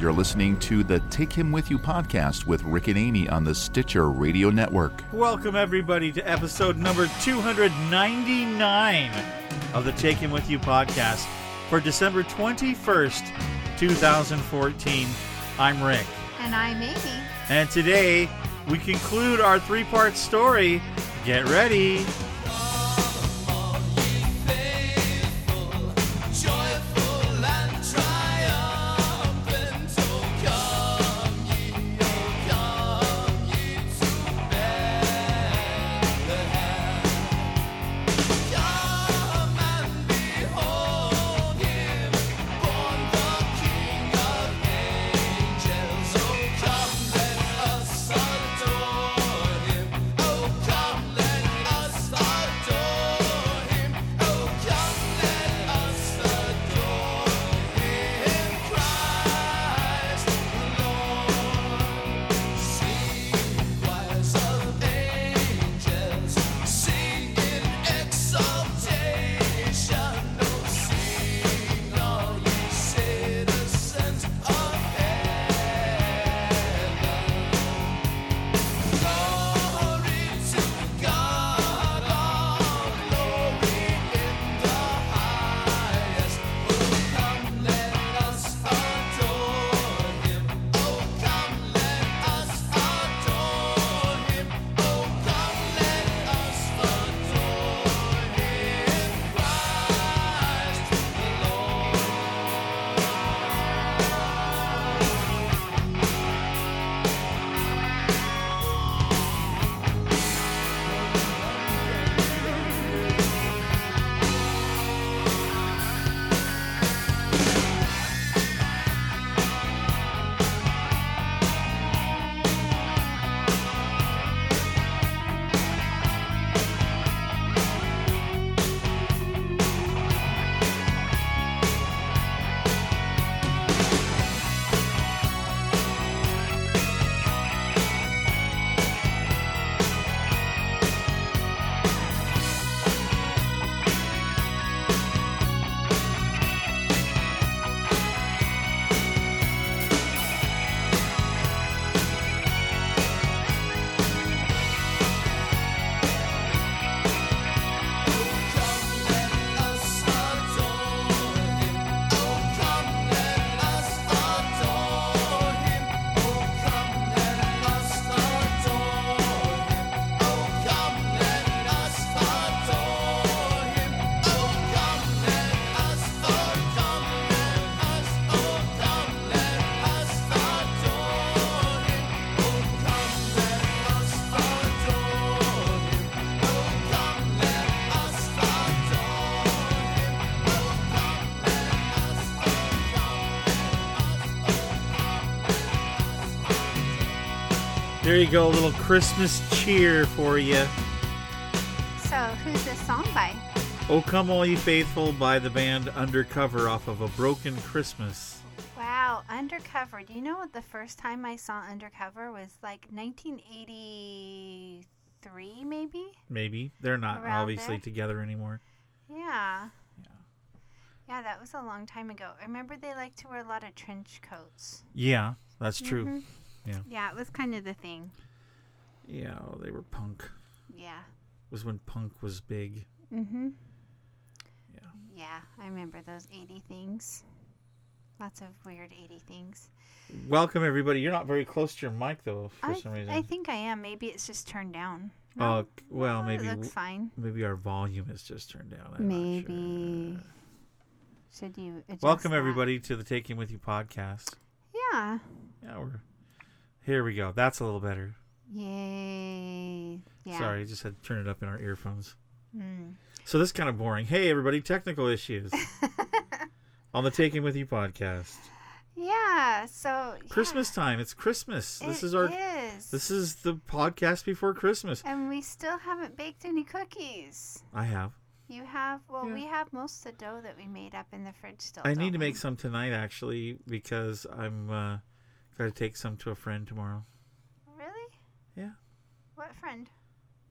You're listening to the Take Him With You podcast with Rick and Amy on the Stitcher Radio Network. Welcome, everybody, to episode number 299 of the Take Him With You podcast for December 21st, 2014. I'm Rick. And I'm Amy. And today we conclude our three part story. Get ready. You go, a little Christmas cheer for you. So, who's this song by? Oh, Come All Ye Faithful by the band Undercover off of A Broken Christmas. Wow, Undercover. Do you know what the first time I saw Undercover was like 1983, maybe? Maybe. They're not Around obviously there? together anymore. Yeah. Yeah, that was a long time ago. I remember they liked to wear a lot of trench coats. Yeah, that's true. Mhm. Yeah. Yeah, it was kind of the thing. Yeah, oh, they were punk. Yeah. It was when punk was big. Mm-hmm. Yeah. Yeah, I remember those 80 things. Lots of weird 80 things. Welcome everybody. You're not very close to your mic though for I, some reason. I think I am. Maybe it's just turned down. Oh, well, maybe It looks fine. maybe our volume is just turned down. I'm not sure. Maybe. Should you Welcome that? everybody to the Take Him With You podcast. Yeah. Yeah, we're here. We go. That's a little better. Yay. Yeah. Sorry, I just had to turn it up in our earphones. Mm. So this is kind of boring. Hey everybody, technical issues on the Take Him With You podcast. Yeah. So yeah, Christmas time. It's Christmas. This is our is. this is the podcast before Christmas. and we still haven't baked any cookies. I have. You have? Well, Yeah. we have most of the dough that we made up in the fridge still. I need to we? make some tonight actually because I'm uh got to take some to a friend tomorrow. Really? Yeah. What friend?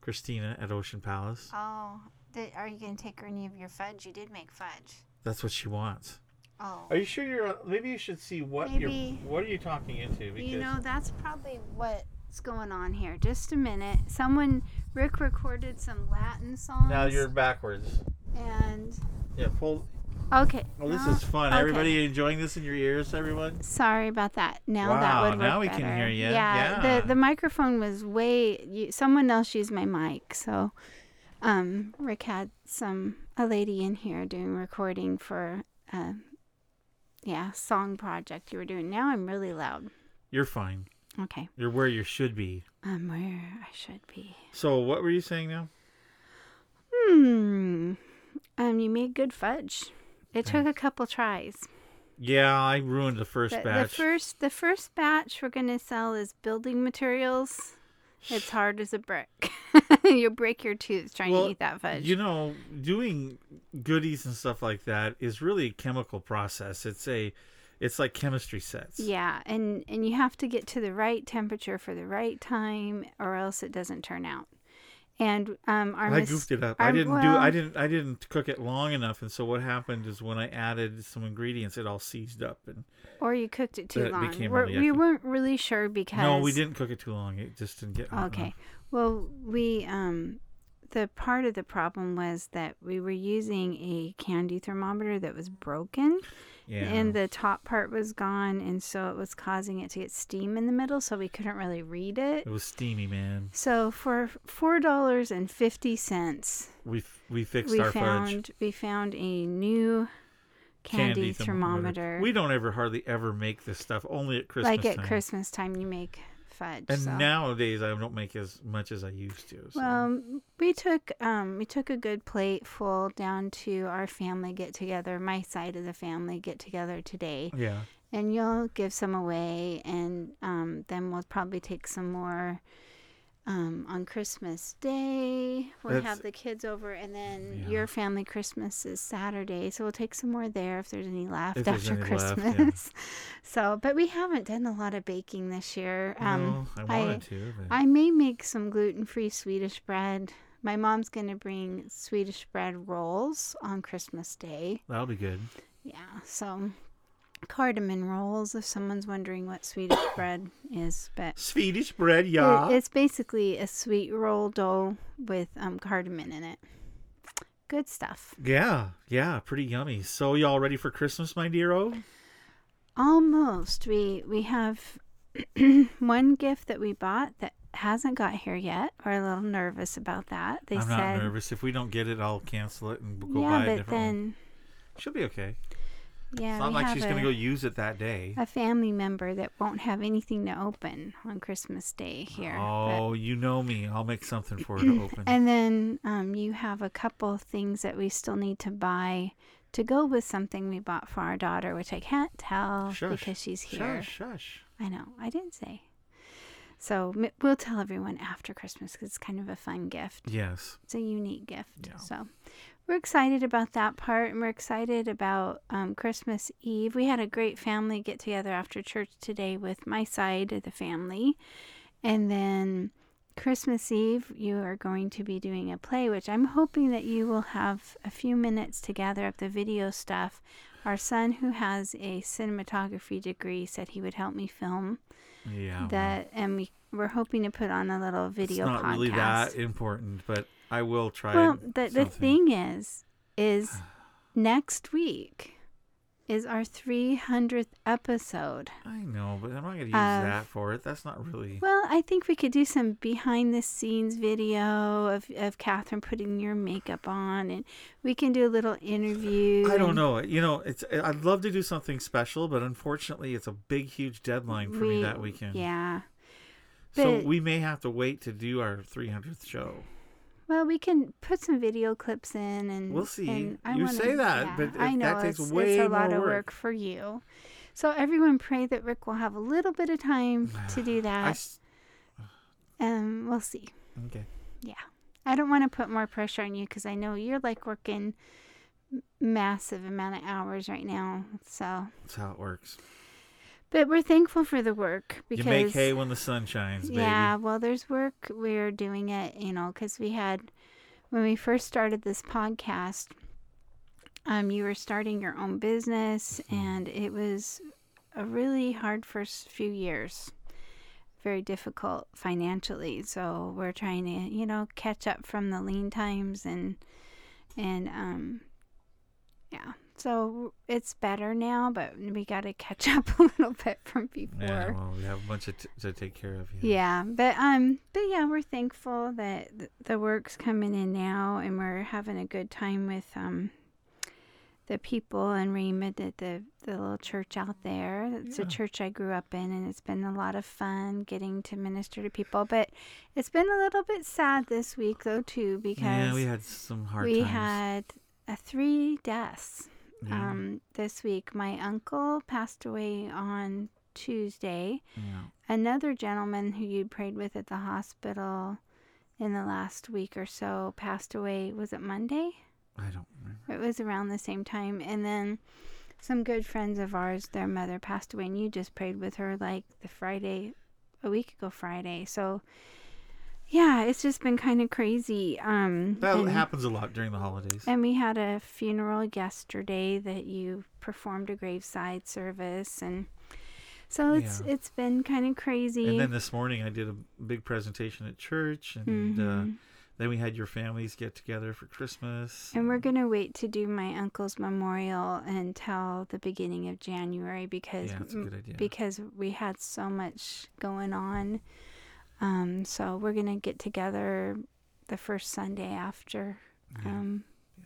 Christina at Ocean Palace. Oh, did, are you going to take her any of your fudge? You did make fudge. That's what she wants. Oh. Are you sure you're? Maybe you should see what Maybe- you're. What are you talking into? Because You know, that's probably what's going on here. Just a minute. Someone, Rick recorded some Latin songs. now you're backwards. And, Yeah, pull. Okay. Well, this is fun. okay. Everybody enjoying this in your ears, everyone? Sorry about that. Now Wow, that would work now we can hear ya. Yeah, Yeah. The the microphone was way. You, someone else used my mic, so um, Rick had some a lady in here doing recording for uh, yeah song project you were doing. Now I'm really loud. You're fine. Okay, You're where you should be. I'm where I should be. So, what were you saying now? Hmm. Um, you made good fudge. It took a couple tries. Yeah, I ruined the first The, the batch. first the first batch we're gonna sell is building materials. It's hard as a brick. You'll break your tooth trying Well, to eat that fudge. You know, doing goodies and stuff like that is really a chemical process. It's a, it's like chemistry sets. yeah, and and you have to get to the right temperature for the right time, or else it doesn't turn out. And um, our I mis- goofed it up. our- I didn't do. I didn't. I didn't cook it long enough, and so what happened is when I added some ingredients, it all seized up. And Or you cooked it too long. We're, we weren't really sure because no, we didn't cook it too long. It just didn't get. hot Okay. enough. Well, we um the part of the problem was that we were using a candy thermometer that was broken Yeah. and the top part was gone and so it was causing it to get steam in the middle so we couldn't really read it. it was steamy, man. So for four dollars and fifty cents We f- we fixed we our found fudge. we found a new candy, thermometer. We don't ever hardly ever make this stuff. Only at Christmas like at time. Christmas time you make fudge. And so. nowadays, I don't make as much as I used to. So. Well, we took um we took a good plate full down to our family get together, my side of the family get together today, yeah. and you'll give some away, and um then we'll probably take some more. Um, on Christmas Day, we'll That's- have the kids over, and then Yeah. your family Christmas is Saturday, so we'll take some more there if there's any left If after any left, Christmas. yeah. So, but we haven't done a lot of baking this year. Um, no, I wanted to. But I may make some gluten free Swedish bread. My mom's going to bring Swedish bread rolls on Christmas Day. that'll be good. Yeah, so cardamom rolls if someone's wondering what Swedish bread is. But Swedish bread, yeah. it's basically a sweet roll dough with um, cardamom in it. Good stuff. yeah, yeah, pretty yummy. So, y'all ready for Christmas, my dear? Oh, Almost. We we have one gift that we bought that hasn't got here yet. We're a little nervous about that. They I'm said not nervous. If we don't get it, I'll cancel it and go yeah, buy a but different one. She'll be okay. Yeah, it's not like she's going to go use it that day. a family member that won't have anything to open on Christmas Day here. but- Oh, you know me. I'll make something for her to open. and then um, you have a couple things that we still need to buy to go with something we bought for our daughter, which I can't tell Shush. because she's here. Shush, shush. I know, I didn't say. So we'll tell everyone after Christmas because it's kind of a fun gift. Yes. It's a unique gift. Yeah. So we're excited about that part, and we're excited about um, Christmas Eve. We had a great family get together after church today with my side of the family, and then Christmas Eve you are going to be doing a play, which I'm hoping that you will have a few minutes to gather up the video stuff. Our son, who has a cinematography degree, said he would help me film Yeah. well, that, and we we're hoping to put on a little it's video not podcast. really that important, but I will try. Well, the the thing is, is next week is our 300th episode. I know, but I'm not going to use Of- that for it. That's not really. Well, I think we could do some behind the scenes video of, of Catherine putting your makeup on, and we can do a little interview. I don't and know. You know, it's. I'd love to do something special, but unfortunately, it's a big, huge deadline for me that weekend. Yeah. So but- we may have to wait to do our 300th show. Well, we can put some video clips in, and We'll see. and I You wanna- say that, yeah, but I know that takes it's, way it's a lot more of work. work for you. So everyone, pray that Rick will have a little bit of time to do that, s- and um, we'll see. okay. Yeah, I don't want to put more pressure on you because I know you're like working massive amount of hours right now. So, That's how it works. But we're thankful for the work because you make hay when the sun shines, baby. yeah, well, there's work. We're doing it, you know, because we had when we first started this podcast. um, you were starting your own business, and it was a really hard first few years. Very difficult financially. So we're trying to, you know, catch up from the lean times and and um, yeah. So it's better now, but we got to catch up a little bit from before. Yeah, well, we have a bunch of t- to take care of. Yeah, but um, but yeah, we're thankful that th- the work's coming in now, and we're having a good time with um the people in Raymond at the the little church out there. It's Yeah. a church I grew up in, and it's been a lot of fun getting to minister to people. But it's been a little bit sad this week though too because Yeah, we had some hard we times. had uh, three deaths yeah. um, this week. My uncle passed away on Tuesday. yeah. Another gentleman who you prayed with at the hospital in the last week or so passed away. Was it Monday? I don't remember. It was around the same time. And then some good friends of ours, their mother passed away, and you just prayed with her like the Friday, a week ago Friday. So, yeah, it's just been kind of crazy. Um, That and- happens a lot during the holidays. and we had a funeral yesterday that you performed a graveside service, and so it's Yeah. it's been kind of crazy. And then this morning I did a big presentation at church, and uh, Mhm. then we had your families get together for Christmas. and we're gonna wait to do my uncle's memorial until the beginning of January because yeah, that's a good idea. because we had so much going on. Um, so we're gonna get together the first Sunday after Yeah. um,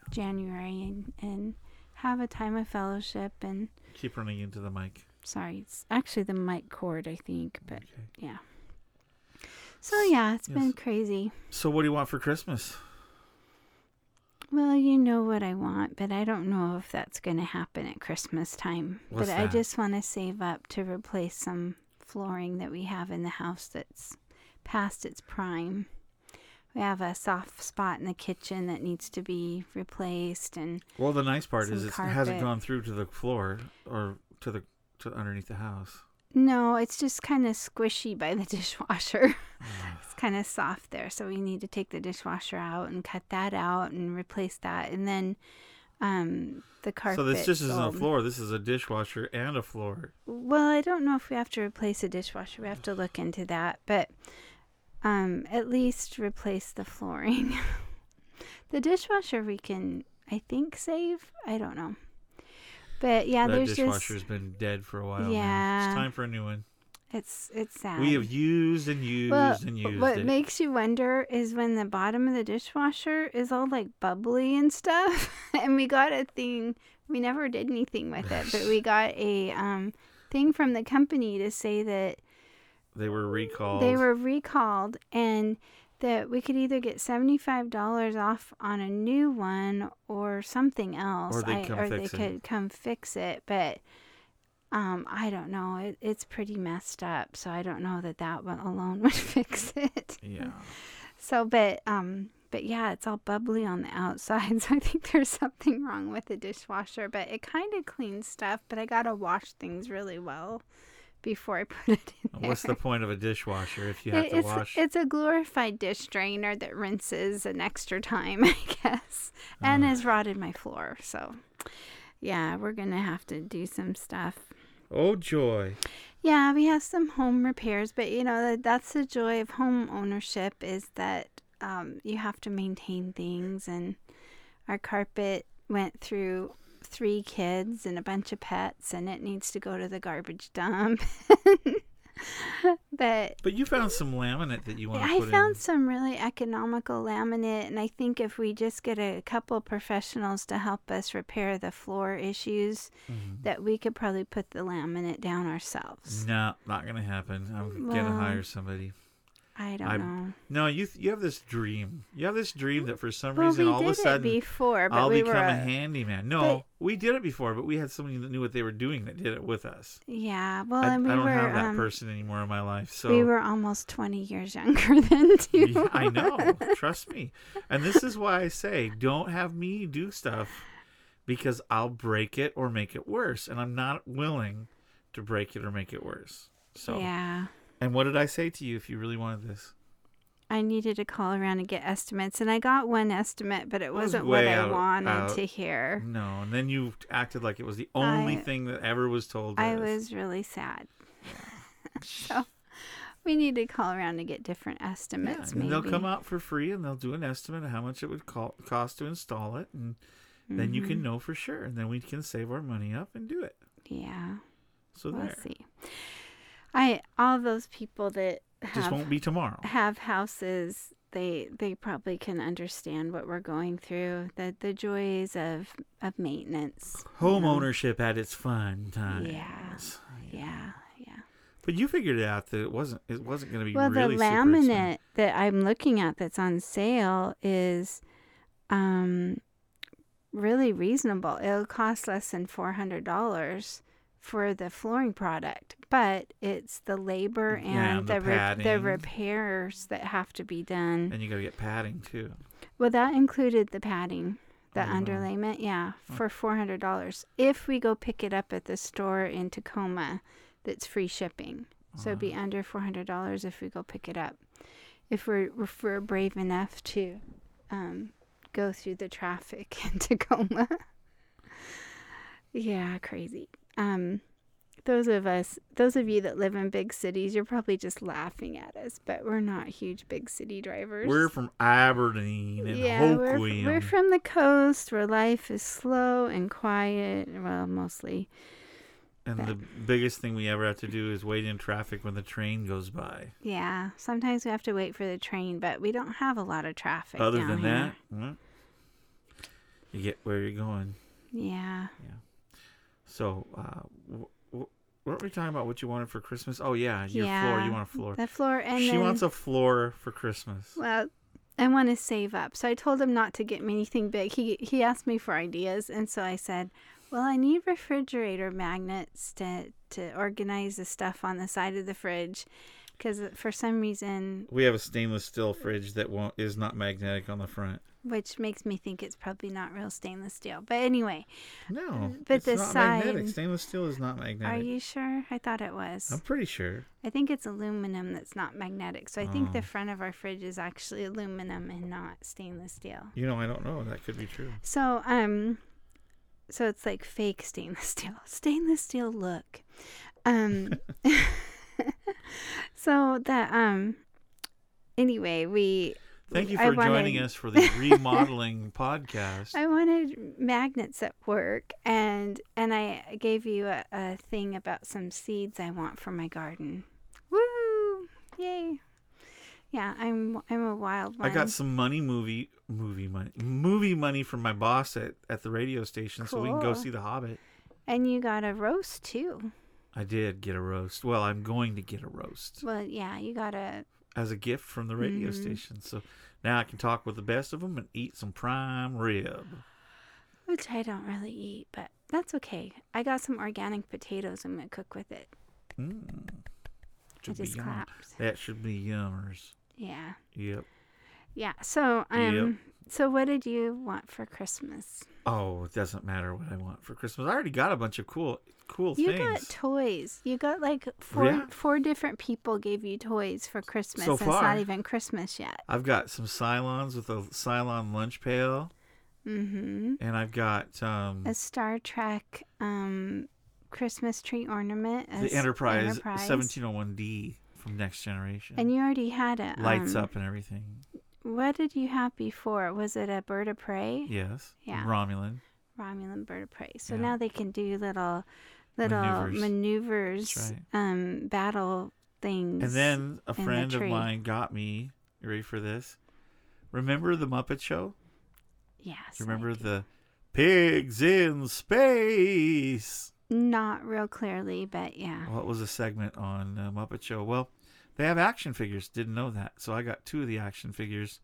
January and, and have a time of fellowship and Keep running into the mic. sorry, it's actually the mic cord, I think, but Okay. yeah. So yeah, it's been crazy. So what do you want for Christmas? Well, you know what I want, but I don't know if that's going to happen at Christmas time. What's but I just want to save up to replace some flooring that we have in the house that's past its prime. We have a soft spot in the kitchen that needs to be replaced and Well, the nice part is it hasn't gone through to the floor or to the to underneath the house. no, it's just kind of squishy by the dishwasher. Ah, it's kind of soft there, so we need to take the dishwasher out and cut that out and replace that, and then um, the carpet. so this just isn't a floor. This is a dishwasher and a floor. Well, I don't know if we have to replace a dishwasher. We have to look into that, but um, at least replace the flooring. the dishwasher we can, I think, save. I don't know, but yeah, that there's dishwasher's just been dead for a while. now. Yeah. It's time for a new one. it's it's sad. We have used and used well, and used what it. makes you wonder is when the bottom of the dishwasher is all like bubbly and stuff, and we got a thing. We never did anything with it, but we got a um, thing from the company to say that they were recalled. They were recalled, and that we could either get seventy five dollars off on a new one or something else, Or I, or fix they it. could come fix it. But um, I don't know. It, it's pretty messed up, so I don't know that that one alone would fix it. Yeah. So, but um, but yeah, it's all bubbly on the outside, so I think there's something wrong with the dishwasher. But it kind of cleans stuff, but I gotta wash things really well before I put it in there. What's the point of a dishwasher if you have It- to it's, wash? it's a glorified dish drainer that rinses an extra time, I guess, and Uh. has rotted my floor. So, yeah, we're gonna have to do some stuff. oh joy! Yeah, we have some home repairs, but you know that that's the joy of home ownership is that um, you have to maintain things, and our carpet went through three kids and a bunch of pets, and it needs to go to the garbage dump. but But you found some laminate that you want to I found in. some really economical laminate, and I think if we just get a couple professionals to help us repair the floor issues, Mhm. that we could probably put the laminate down ourselves. No, not gonna happen. I'm gonna hire somebody. I don't I'm- know. No, you you have this dream. You have this dream that for some Well, reason all of a sudden it before, but I'll we become were a handyman. No, but- we did it before, but we had somebody that knew what they were doing that did it with us. yeah. Well, I, and we I don't were have that um, person anymore in my life. So we were almost twenty years younger than you. Yeah, I know. Trust me. And this is why I say don't have me do stuff because I'll break it or make it worse. And I'm not willing to break it or make it worse. So, Yeah. And what did I say to you if you really wanted this? I needed to call around and get estimates, and I got one estimate, but it was wasn't way what I out- wanted out. to hear. No, and then you acted like it was the only I- thing that ever was told. to I us. was really sad. so we need to call around and get different estimates. and maybe they'll come out for free and they'll do an estimate of how much it would co- cost to install it, and then you Mm-hmm. can know for sure, and then we can save our money up and do it. Yeah, So we'll there, see. I all those people that just won't be tomorrow. have houses they they probably can understand what we're going through the the joys of of maintenance Home you know? ownership at its fun times. Yeah. yeah yeah But you figured out that it wasn't it wasn't going to be well really the laminate that i'm looking at that's on sale is um really reasonable it'll cost less than $400 for the flooring product but it's the labor and, Yeah, and the the, re- the repairs that have to be done And you got to get padding too. Well, that included the padding, the Oh, underlayment, yeah, for four hundred dollars. If we go pick it up at the store in Tacoma, that's free shipping. So it'd be under four hundred dollars if we go pick it up. If we're if we're brave enough to um, go through the traffic in Tacoma. yeah, crazy. Um, those of us, those of you that live in big cities, you're probably just laughing at us, but we're not huge big city drivers. We're from Aberdeen and Yeah, we're, we're from the coast where life is slow and quiet. Well, mostly. and the biggest thing we ever have to do is wait in traffic when the train goes by. Yeah. Sometimes we have to wait for the train, but we don't have a lot of traffic. Other than here. that, well, you get where you're going. Yeah. Yeah. So, uh, weren't we talking about what you wanted for Christmas? Oh yeah, your yeah. floor. You want a floor. The floor, and she then, wants a floor for Christmas. Well, I want to save up, so I told him not to get me anything big. He he asked me for ideas, and so I said, "Well, I need refrigerator magnets to to organize the stuff on the side of the fridge, because for some reason We have a stainless steel fridge that won't is not magnetic on the front. Which makes me think it's probably not real stainless steel. But anyway, No, But it's the not magnetic. side- Stainless steel is not magnetic. are you sure? I thought it was. I'm pretty sure. I think it's aluminum that's not magnetic. So I think Oh. the front of our fridge is actually aluminum and not stainless steel. You know, I don't know. That could be true. So um so it's like fake stainless steel. Stainless steel look. Um so that um anyway, we Thank you for joining us for the remodeling podcast. I wanted magnets at work, and and I gave you a, a thing about some seeds I want for my garden. Woo! Yay! Yeah, I'm I'm a wild one. I got some money movie movie money movie money from my boss at, at the radio station so we can go see The Hobbit. and you got a roast too. I did get a roast. Well, I'm going to get a roast Well, yeah, you got a as a gift from the radio Mhm. station. So now I can talk with the best of them and eat some prime rib. which I don't really eat, but that's okay. I got some organic potatoes. I'm gonna cook with it. Mm. I Should just clapped. That should be yummers. Yeah, Yep. yeah. So um, so what did you want for Christmas? Oh, it doesn't matter what I want for Christmas. I already got a bunch of cool cool You things. got toys. You got like four Yeah. four different people gave you toys for Christmas. So and It's not even Christmas yet. I've got some Cylons with a Cylon lunch pail, Mm-hmm. and I've got um, A Star Trek um Christmas tree ornament. the Enterprise, Enterprise. 1701D from Next Generation. And you already had it. Lights um, up and everything. What did you have before? Was it a bird of prey? Yes. Yeah. Romulan. Romulan bird of prey. So Yeah. now they can do little little Maneuvers. maneuvers, right. um, battle things. And then a the friend of mine got me. You ready for this? Remember the Muppet Show? yes, Do you remember the pigs in space? Not real clearly, but yeah. Well, it was a segment on uh, Muppet Show. Well, they have action figures. Didn't know that. So I got two of the action figures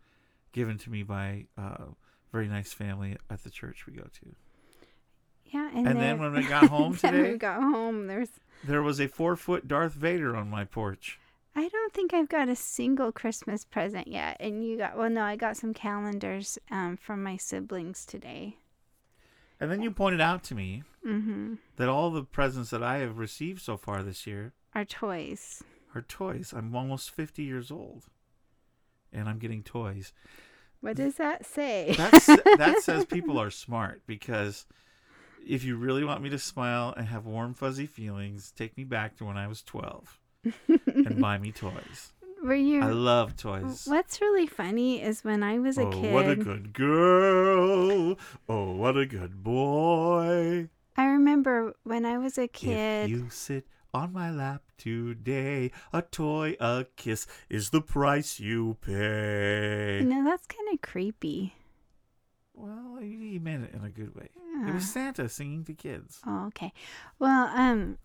given to me by uh, a very nice family at the church we go to. Yeah, and, And, then when we got home today, we got home, there's. there was a four foot Darth Vader on my porch. I don't think I've got a single Christmas present yet, and you got. Well, no, I got some calendars um, from my siblings today. And then you pointed out to me Mm-hmm. that all the presents that I have received so far this year are toys. Are toys. I'm almost 50 years old. and I'm getting toys. What does that say? That's, that says people are smart because if you really want me to smile and have warm, fuzzy feelings, take me back to when I was 12 and buy me toys. Were you? I love toys. What's really funny is when I was a oh, kid. what a good girl. Oh, what a good boy. I remember when I was a kid. If you sit on my lap today, a toy, a kiss is the price you pay. No, that's kind of creepy. Well, he meant it in a good way. It was Uh, Santa singing to kids. Oh, okay. Well, um,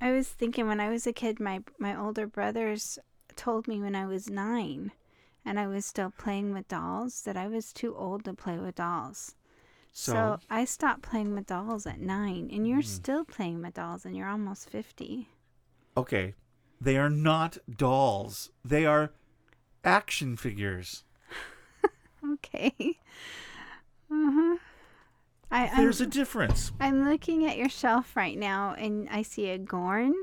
I was thinking when I was a kid, my my older brothers told me when I was nine, and I was still playing with dolls, that I was too old to play with dolls. So, So, I stopped playing with dolls at nine, and you're Mm. still playing with dolls, and you're almost fifty. Okay, they are not dolls. They are action figures. Okay. uh huh. I I'm, There's a difference. I'm looking at your shelf right now, and I see a Gorn.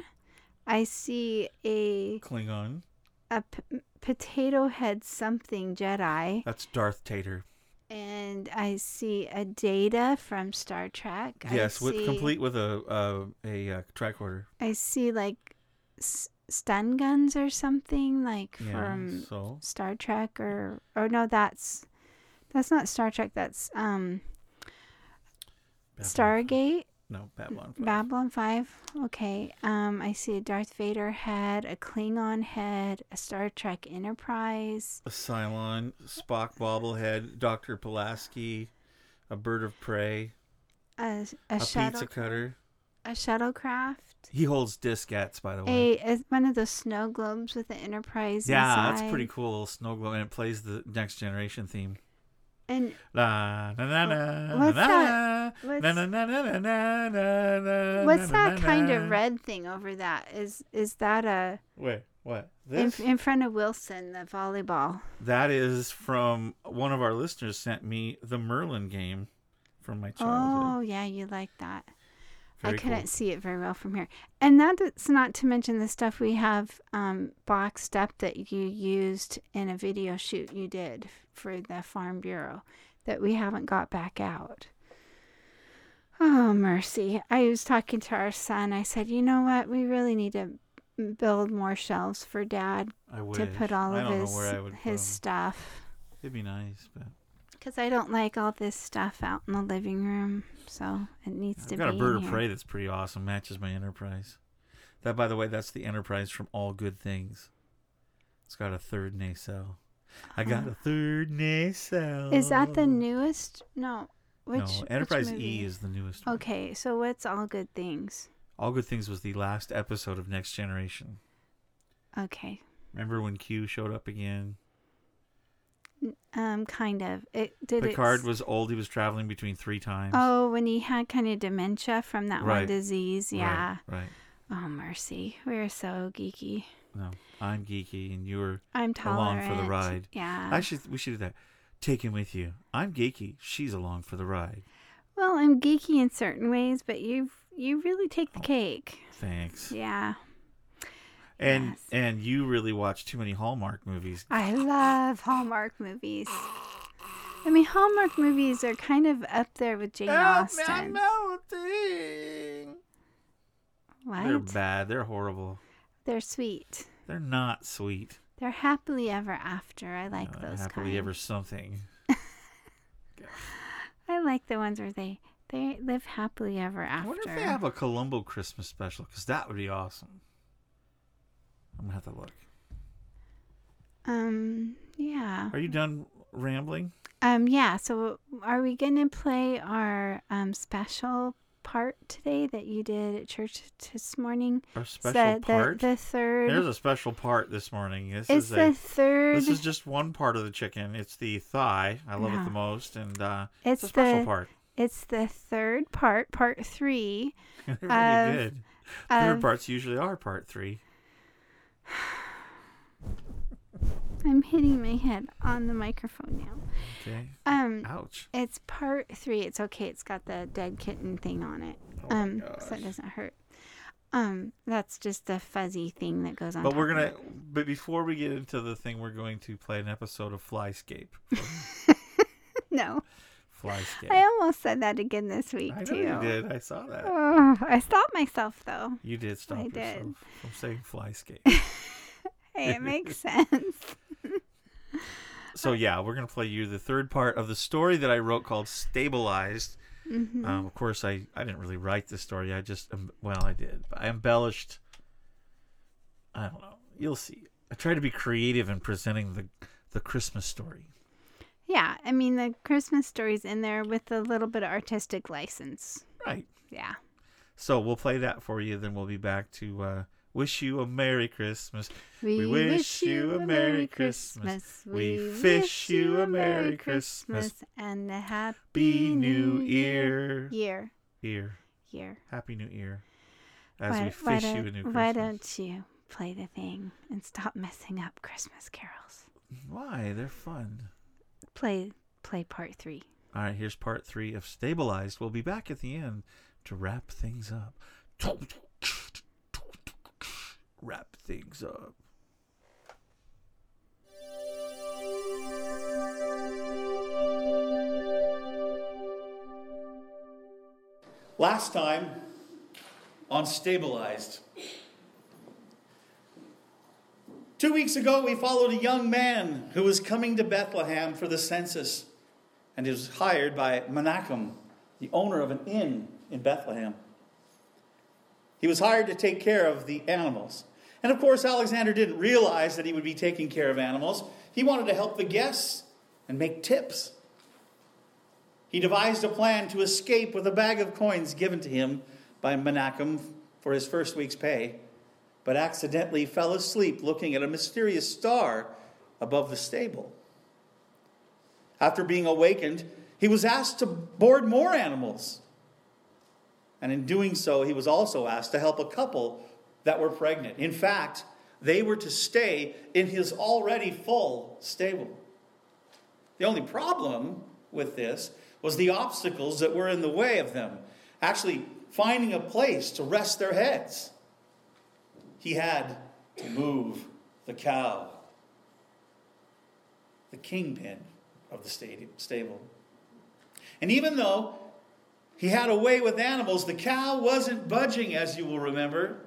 I see a Klingon. a p- potato head something Jedi, That's Darth Tater. and I see a Data from Star Trek. Yes, I with see, complete with a uh, a uh, tricorder. I see like s- stun guns or something like Yeah. from so Star Trek or or no, that's that's not Star Trek. That's um Babylon- Stargate. No, Babylon. five. Babylon 5. Okay. Um, I see a Darth Vader head, a Klingon head, a Star Trek Enterprise. a Cylon, Spock bobblehead, Doctor Pulaski, a bird of prey, A, a, a pizza cutter. a shuttlecraft, He holds diskettes, by the way. a, one of those snow globes with the Enterprise. yeah, inside. that's pretty cool. Little snow globe, and it plays the Next Generation theme. And La na na na What's na that? na what's, na na na na na na na what's that kind of red thing over that? Is is that a Wait, what? in, This? in front of Wilson the volleyball? that is from one of our listeners sent me the Merlin game from my childhood. Oh yeah, you like that. I couldn't cool. see it very well from here. And that's not to mention the stuff we have um, boxed up that you used in a video shoot you did for the Farm Bureau that we haven't got back out. Oh, mercy. I was talking to our son. I said, you know what? We really need to build more shelves for dad to put all I of his, know where I would put his stuff. It'd be nice, but Because I don't like all this stuff out in the living room. So it needs to I've got a bird of prey that's pretty awesome. Matches my Enterprise. That, by the way, that's the Enterprise from All Good Things. It's got a third nacelle. I got Oh. a third nacelle. Is that the newest? No. Which no, Enterprise movie? E is the newest. one. Okay, so what's all good things? All Good Things was the last episode of Next Generation. Okay, Remember when Q showed up again? Um, kind of. It did. Picard it, was old. He was traveling between three times. Oh, when he had kind of dementia from that one disease. Yeah. Right. Oh mercy, we're so geeky. No, I'm geeky, and you're. I'm tolerant. Along for the ride. Yeah. I should. We should do that. Take him with you. I'm geeky. She's along for the ride. Well, I'm geeky in certain ways, but you've you really take the Oh. cake. Thanks. Yeah. And Yes. and you really watch too many Hallmark movies. I love Hallmark movies. I mean, Hallmark movies are kind of up there with Jane Austen. I'm melting. What? They're bad. They're horrible. They're sweet. They're not sweet. They're happily ever after. I like those happily kind. ever something. I like the ones where they they live happily ever after. I wonder if they have a Columbo Christmas special because that would be awesome. I'm gonna have to look. um yeah. Are you done rambling? Um yeah, so are we going to play our um special part today that you did at church this morning? Our special part. The, the third There's a special part this morning. This It's is the a. third This is just one part of the chicken. It's the thigh. I love it the most, and uh, it's it's a special the part. it's the third part, part 3 They're really of- good. Third parts usually are part three. I'm hitting my head on the microphone now. Okay. Um Ouch. It's part three. It's okay. It's got the dead kitten thing on it. Oh um, so it doesn't hurt. Um, that's just a fuzzy thing that goes on. But we're gonna. But before we get into the thing, we're going to play an episode of Flyscape. it. No. Flyscape. I almost said that again this week I too. you did. I saw that. Oh, I stopped myself though. You did stop I yourself did. from saying Flyscape. Hey, it makes sense. so yeah, we're gonna play you the third part of the story that I wrote called "Stabilized." hmm Um, of course, I I didn't really write the story. I just well, I did, I embellished. I don't know. You'll see. I try to be creative in presenting the the Christmas story. Yeah, I mean the Christmas story's in there with a little bit of artistic license. Right. Yeah. So we'll play that for you. Then we'll be back to uh, wish you a Merry Christmas. We, wish you a Merry Christmas. We wish you a Merry Christmas. and a happy Be New Year. Year. Year. Year. Happy New Year. As why, we fish you a new why don't you play the thing and stop messing up Christmas carols? Why? They're fun. Play play part three. All right, here's part three of Stabilized. We'll be back at the end to wrap things up. Wrap things up. Last time on Stabilized. Two weeks ago, we followed a young man who was coming to Bethlehem for the census and he was hired by Menachem, the owner of an inn in Bethlehem. He was hired to take care of the animals. And of course, Alexander didn't realize that he would be taking care of animals. He wanted to help the guests and make tips. He devised a plan to escape with a bag of coins given to him by Menachem for his first week's pay, but accidentally fell asleep looking at a mysterious star above the stable. After being awakened, he was asked to board more animals. And in doing so, he was also asked to help a couple that were pregnant. In fact, they were to stay in his already full stable. The only problem with this was the obstacles that were in the way of them actually finding a place to rest their heads. He had to move the cow, the kingpin of the stable. And even though he had a way with animals, the cow wasn't budging, as you will remember.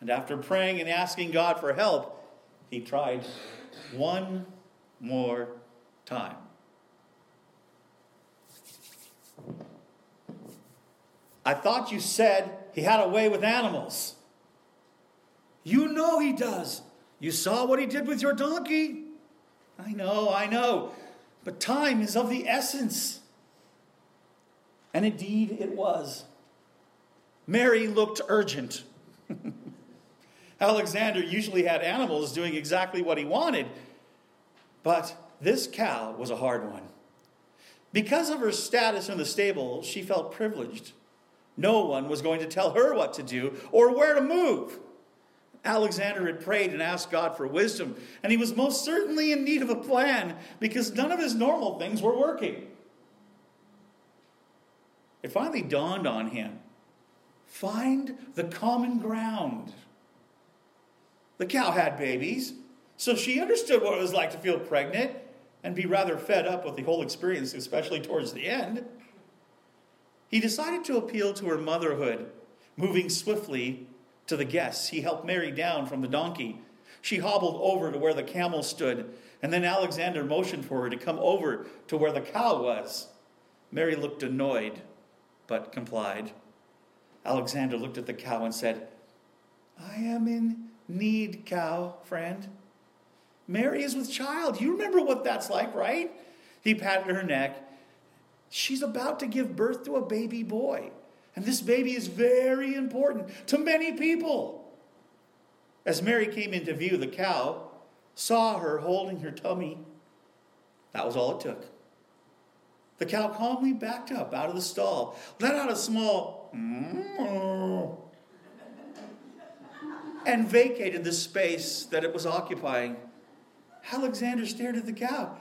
And after praying and asking God for help, he tried one more time. I thought you said he had a way with animals. You know he does. You saw what he did with your donkey. I know, I know. But time is of the essence. And indeed it was. Mary looked urgent. Alexander usually had animals doing exactly what he wanted, but this cow was a hard one. Because of her status in the stable, she felt privileged. No one was going to tell her what to do or where to move. Alexander had prayed and asked God for wisdom, and he was most certainly in need of a plan because none of his normal things were working. It finally dawned on him find the common ground. The cow had babies, so she understood what it was like to feel pregnant and be rather fed up with the whole experience, especially towards the end. He decided to appeal to her motherhood, moving swiftly to the guests. He helped Mary down from the donkey. She hobbled over to where the camel stood, and then Alexander motioned for her to come over to where the cow was. Mary looked annoyed, but complied. Alexander looked at the cow and said, I am in need, cow, friend. Mary is with child. You remember what that's like, right? He patted her neck. She's about to give birth to a baby boy. And this baby is very important to many people. As Mary came into view, the cow saw her holding her tummy. That was all it took. The cow calmly backed up out of the stall, let out a small and vacated the space that it was occupying. Alexander stared at the cow.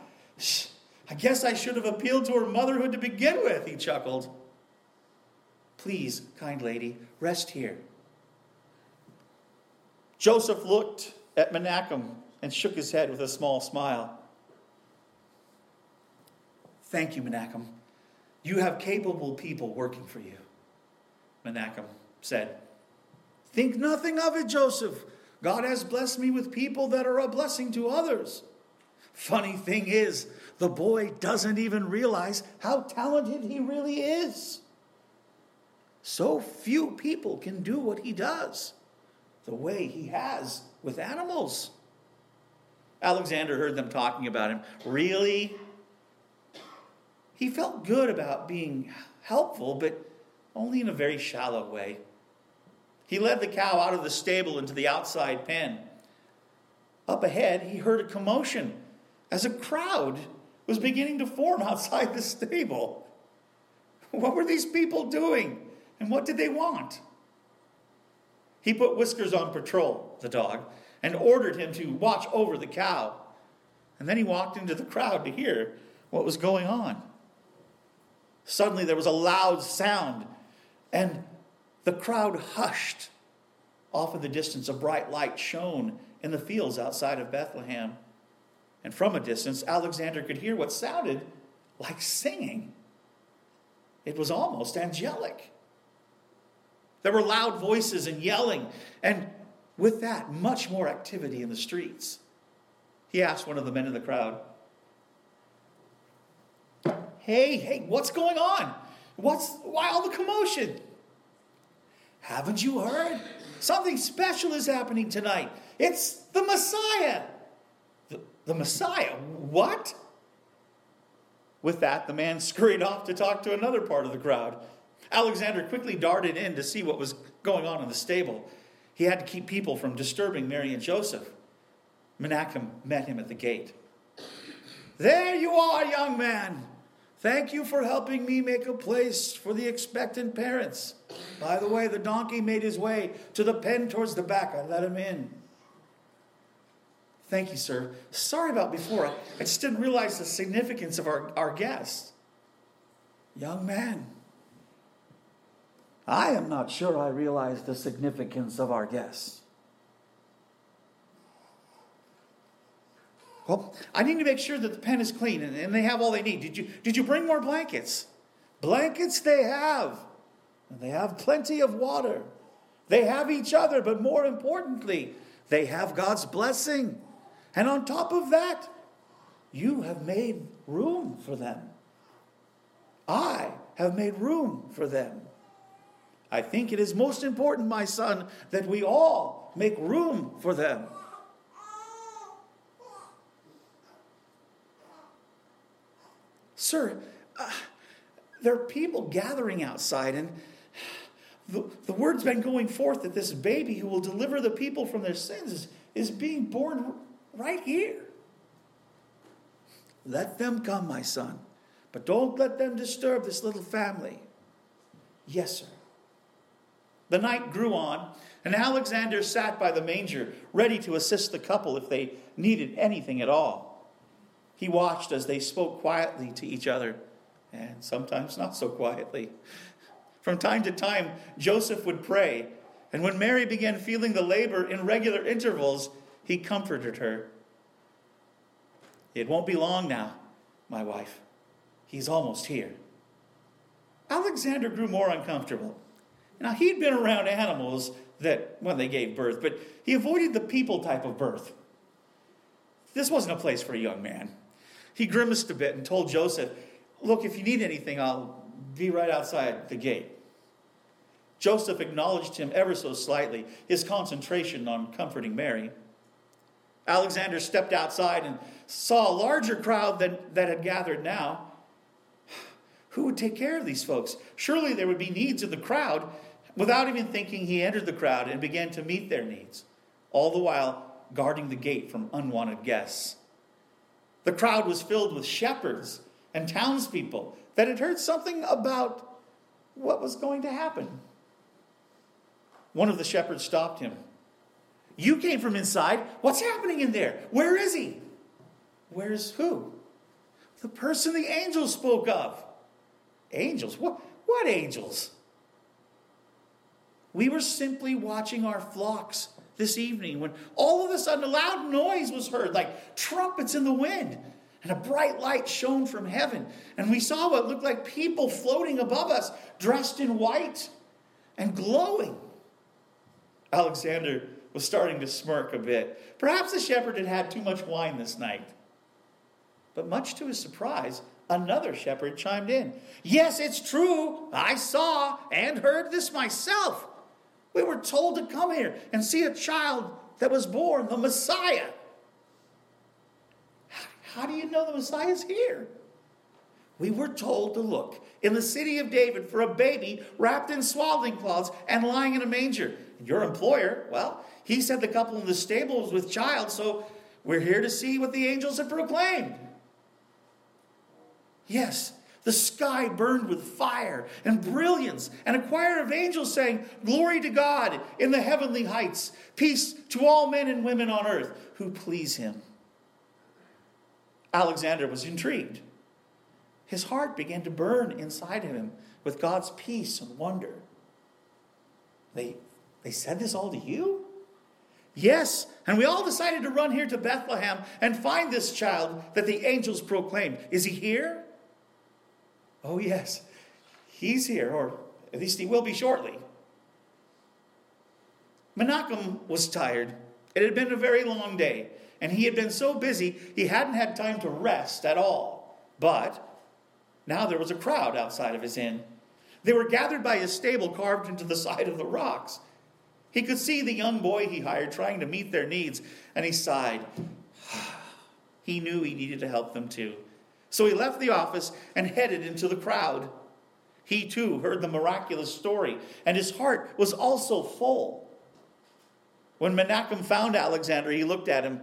I guess I should have appealed to her motherhood to begin with, he chuckled. Please, kind lady, rest here. Joseph looked at Menachem and shook his head with a small smile. Thank you, Menachem. You have capable people working for you. Menachem said, Think nothing of it, Joseph. God has blessed me with people that are a blessing to others. Funny thing is, the boy doesn't even realize how talented he really is. So few people can do what he does the way he has with animals. Alexander heard them talking about him. Really? He felt good about being helpful, but only in a very shallow way. He led the cow out of the stable into the outside pen. Up ahead, he heard a commotion as a crowd was beginning to form outside the stable. What were these people doing? And what did they want? He put Whiskers on patrol, the dog, and ordered him to watch over the cow. And then he walked into the crowd to hear what was going on. Suddenly there was a loud sound, and the crowd hushed. Off in the distance, a bright light shone in the fields outside of Bethlehem. And from a distance, Alexander could hear what sounded like singing. It was almost angelic. There were loud voices and yelling, and with that, much more activity in the streets. He asked one of the men in the crowd, Hey, hey, what's going on? What's why all the commotion? Haven't you heard? Something special is happening tonight. It's the Messiah. The, the Messiah? What? With that, the man scurried off to talk to another part of the crowd. Alexander quickly darted in to see what was going on in the stable. He had to keep people from disturbing Mary and Joseph. Menachem met him at the gate. There you are, young man. Thank you for helping me make a place for the expectant parents. By the way, the donkey made his way to the pen towards the back. I let him in. Thank you, sir. Sorry about before. I just didn't realize the significance of our, our guest. Young man, I am not sure I realize the significance of our guests. Well, I need to make sure that the pen is clean and, and, they have all they need. Did you, did you bring more blankets? Blankets they have. And they have plenty of water. They have each other, but more importantly, they have God's blessing. And on top of that, you have made room for them. I have made room for them. I think it is most important, my son, that we all make room for them. Sir, uh, there are people gathering outside, and the, the word's been going forth that this baby who will deliver the people from their sins is, is being born right here. Let them come, my son, but don't let them disturb this little family. Yes, sir. The night grew on, and Alexander sat by the manger, ready to assist the couple if they needed anything at all. He watched as they spoke quietly to each other, and sometimes not so quietly. From time to time, Joseph would pray, and when Mary began feeling the labor in regular intervals, he comforted her. It won't be long now, my wife. He's almost here. Alexander grew more uncomfortable. Now, he'd been around animals that, when they gave birth, but he avoided the people type of birth. This wasn't a place for a young man. He grimaced a bit and told Joseph, Look, if you need anything, I'll be right outside the gate. Joseph acknowledged him ever so slightly, his concentration on comforting Mary. Alexander stepped outside and saw a larger crowd than, that had gathered now. Who would take care of these folks? Surely there would be needs in the crowd, Without even thinking, he entered the crowd and began to meet their needs, all the while guarding the gate from unwanted guests. The crowd was filled with shepherds and townspeople that had heard something about what was going to happen. One of the shepherds stopped him. You came from inside. What's happening in there? Where is he? Where's who? The person the angels spoke of. Angels? What, what angels? We were simply watching our flocks this evening when all of a sudden a loud noise was heard, like trumpets in the wind, and a bright light shone from heaven. And we saw what looked like people floating above us, dressed in white and glowing. Alexander was starting to smirk a bit. Perhaps the shepherd had had too much wine this night. But much to his surprise, another shepherd chimed in. Yes, it's true. I saw and heard this myself. We were told to come here and see a child that was born, the Messiah. How do you know the Messiah is here? We were told to look in the city of David for a baby wrapped in swaddling cloths and lying in a manger. Your employer, well, he said the couple in the stable was with child, so we're here to see what the angels have proclaimed. Yes, the sky burned with fire and brilliance, and a choir of angels sang, Glory to God in the heavenly heights, peace to all men and women on earth who please him. Alexander was intrigued. His heart began to burn inside of him with God's peace and wonder. They, they said this all to you? Yes, and we all decided to run here to Bethlehem and find this child that the angels proclaimed. Is he here? Oh, yes, he's here, or at least he will be shortly. Menachem was tired. It had been a very long day, and he had been so busy he hadn't had time to rest at all. But now there was a crowd outside of his inn. They were gathered by his stable carved into the side of the rocks. He could see the young boy he hired trying to meet their needs, and he sighed. he knew he needed to help them too. So he left the office and headed into the crowd. He too heard the miraculous story, and his heart was also full. When Menachem found Alexander, he looked at him,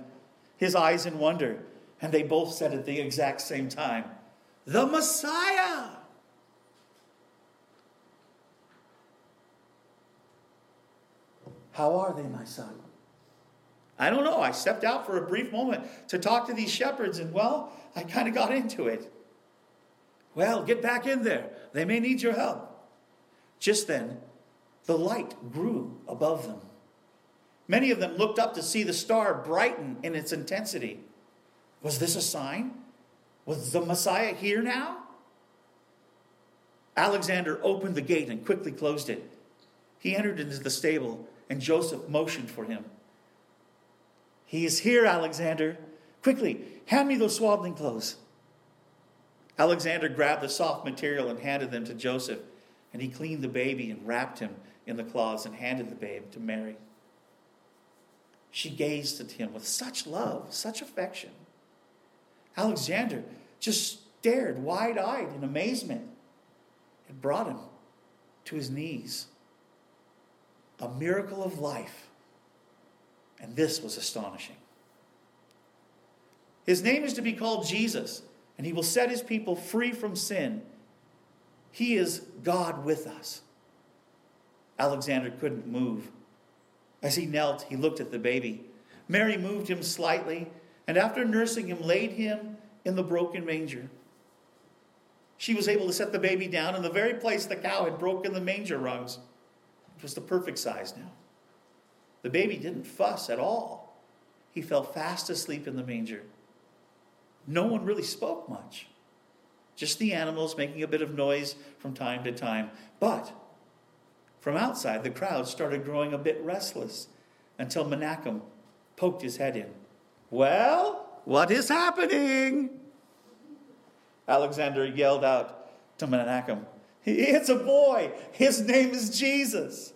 his eyes in wonder, and they both said at the exact same time, The Messiah! How are they, my son? I don't know. I stepped out for a brief moment to talk to these shepherds, and well, I kind of got into it. Well, get back in there. They may need your help. Just then, the light grew above them. Many of them looked up to see the star brighten in its intensity. Was this a sign? Was the Messiah here now? Alexander opened the gate and quickly closed it. He entered into the stable, and Joseph motioned for him. He is here, Alexander. Quickly, hand me those swaddling clothes. Alexander grabbed the soft material and handed them to Joseph, and he cleaned the baby and wrapped him in the cloths and handed the babe to Mary. She gazed at him with such love, such affection. Alexander just stared wide eyed in amazement. It brought him to his knees. A miracle of life and this was astonishing. His name is to be called Jesus, and he will set his people free from sin. He is God with us. Alexander couldn't move. As he knelt, he looked at the baby. Mary moved him slightly, and after nursing him, laid him in the broken manger. She was able to set the baby down in the very place the cow had broken the manger rungs. It was the perfect size now. The baby didn't fuss at all. He fell fast asleep in the manger. No one really spoke much, just the animals making a bit of noise from time to time. But from outside, the crowd started growing a bit restless until Menachem poked his head in. Well, what is happening? Alexander yelled out to Menachem, It's a boy. His name is Jesus.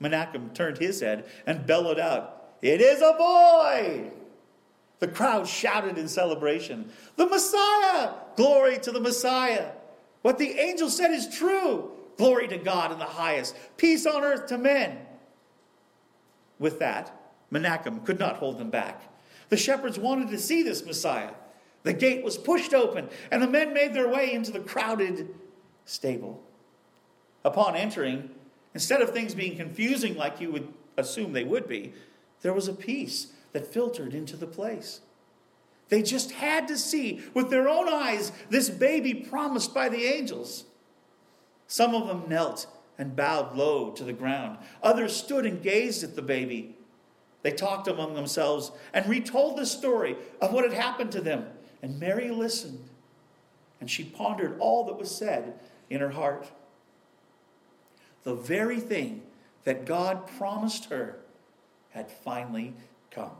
Menachem turned his head and bellowed out, It is a boy! The crowd shouted in celebration, The Messiah! Glory to the Messiah! What the angel said is true! Glory to God in the highest, peace on earth to men! With that, Menachem could not hold them back. The shepherds wanted to see this Messiah. The gate was pushed open, and the men made their way into the crowded stable. Upon entering, Instead of things being confusing like you would assume they would be, there was a peace that filtered into the place. They just had to see with their own eyes this baby promised by the angels. Some of them knelt and bowed low to the ground. Others stood and gazed at the baby. They talked among themselves and retold the story of what had happened to them. And Mary listened, and she pondered all that was said in her heart. The very thing that God promised her had finally come.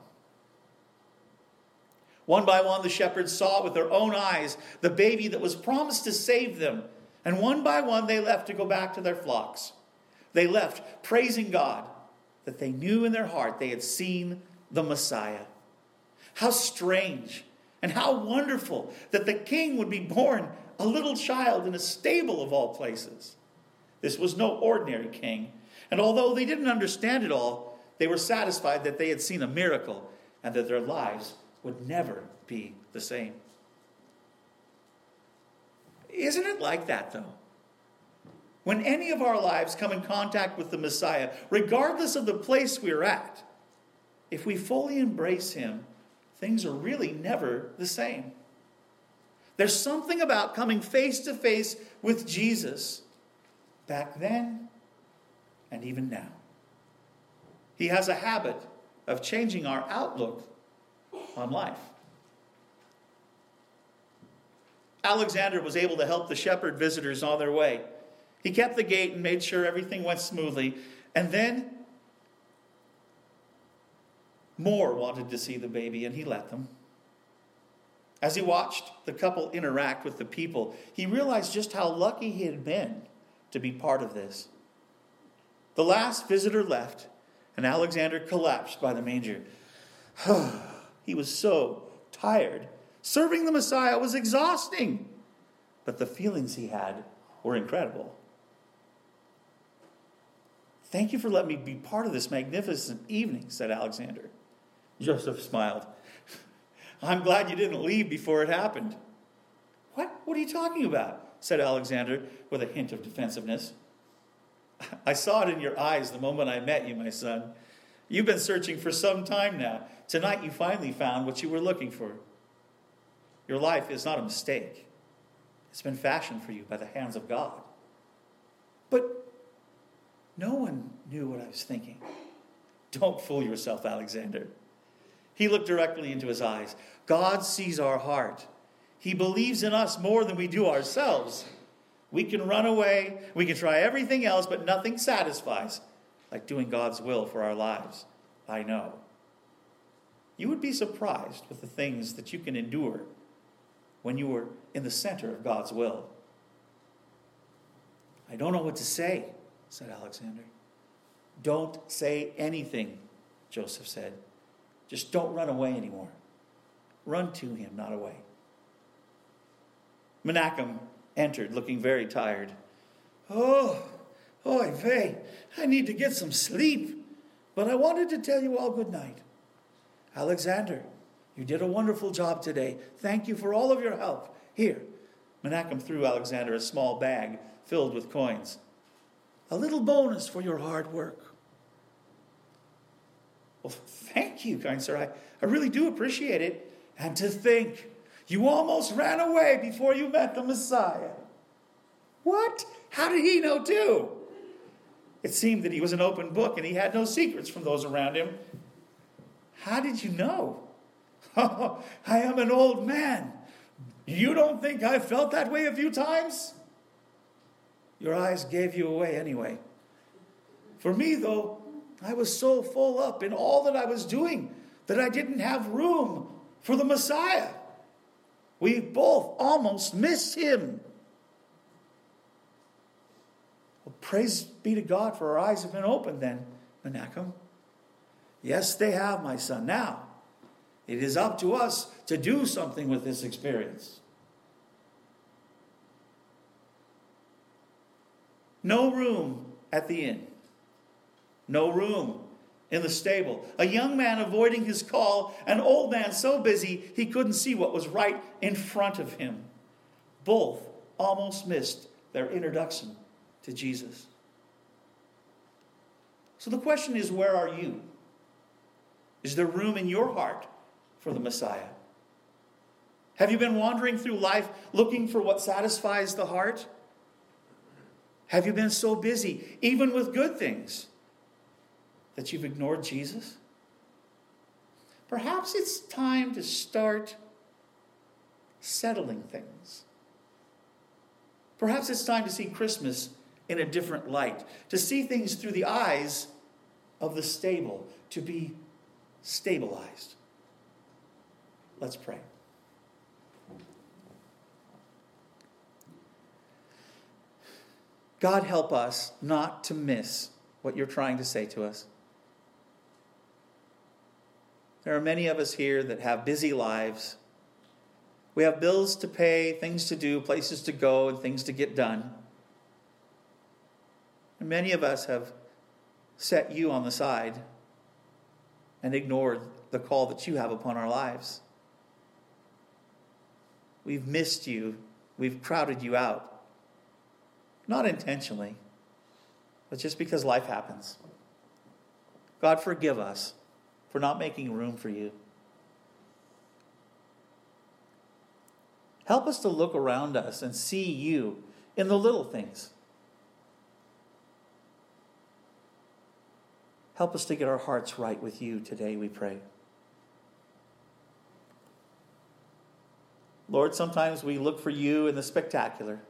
One by one, the shepherds saw with their own eyes the baby that was promised to save them. And one by one, they left to go back to their flocks. They left praising God that they knew in their heart they had seen the Messiah. How strange and how wonderful that the king would be born a little child in a stable of all places. This was no ordinary king. And although they didn't understand it all, they were satisfied that they had seen a miracle and that their lives would never be the same. Isn't it like that, though? When any of our lives come in contact with the Messiah, regardless of the place we're at, if we fully embrace Him, things are really never the same. There's something about coming face to face with Jesus back then and even now. He has a habit of changing our outlook on life. Alexander was able to help the shepherd visitors on their way. He kept the gate and made sure everything went smoothly. And then more wanted to see the baby, and he let them. As he watched the couple interact with the people, he realized just how lucky he had been to be part of this. The last visitor left, and Alexander collapsed by the manger. He was so tired. Serving the Messiah was exhausting, but the feelings he had were incredible. Thank you for letting me be part of this magnificent evening, said Alexander. Joseph smiled. I'm glad you didn't leave before it happened. What? What are you talking about? said Alexander with a hint of defensiveness. I saw it in your eyes the moment I met you, my son. You've been searching for some time now. Tonight you finally found what you were looking for. Your life is not a mistake, it's been fashioned for you by the hands of God. But no one knew what I was thinking. Don't fool yourself, Alexander. He looked directly into his eyes. God sees our heart. He believes in us more than we do ourselves. We can run away, we can try everything else, but nothing satisfies like doing God's will for our lives. I know. You would be surprised with the things that you can endure when you are in the center of God's will. I don't know what to say, said Alexander. Don't say anything, Joseph said. Just don't run away anymore. Run to him, not away. Menachem entered, looking very tired. Oh, Oy vey, I need to get some sleep. But I wanted to tell you all good night. Alexander, you did a wonderful job today. Thank you for all of your help. Here, Menachem threw Alexander a small bag filled with coins. A little bonus for your hard work. Well, thank you, kind sir. I, I really do appreciate it. And to think, you almost ran away before you met the Messiah. What? How did he know too? It seemed that he was an open book and he had no secrets from those around him. How did you know? Oh, I am an old man. You don't think I felt that way a few times? Your eyes gave you away anyway. For me, though, I was so full up in all that I was doing that I didn't have room for the Messiah. We both almost missed him. Well, praise be to God for our eyes have been opened then, Menachem. Yes, they have, my son. Now, it is up to us to do something with this experience. No room at the inn. No room in the stable. A young man avoiding his call, an old man so busy he couldn't see what was right in front of him. Both almost missed their introduction to Jesus. So the question is where are you? Is there room in your heart for the Messiah? Have you been wandering through life looking for what satisfies the heart? Have you been so busy, even with good things, that you've ignored Jesus? perhaps it's time to start settling things. Perhaps it's time to see Christmas in a different light, to see things through the eyes of the stable, to be stabilized. Let's pray. God, help us not to miss what you're trying to say to us. There are many of us here that have busy lives. We have bills to pay, things to do, places to go, and things to get done. And many of us have set you on the side and ignored the call that you have upon our lives. We've missed you, we've crowded you out. Not intentionally, but just because life happens. God, forgive us for not making room for you. Help us to look around us and see you in the little things. Help us to get our hearts right with you today, we pray. Lord, sometimes we look for you in the spectacular,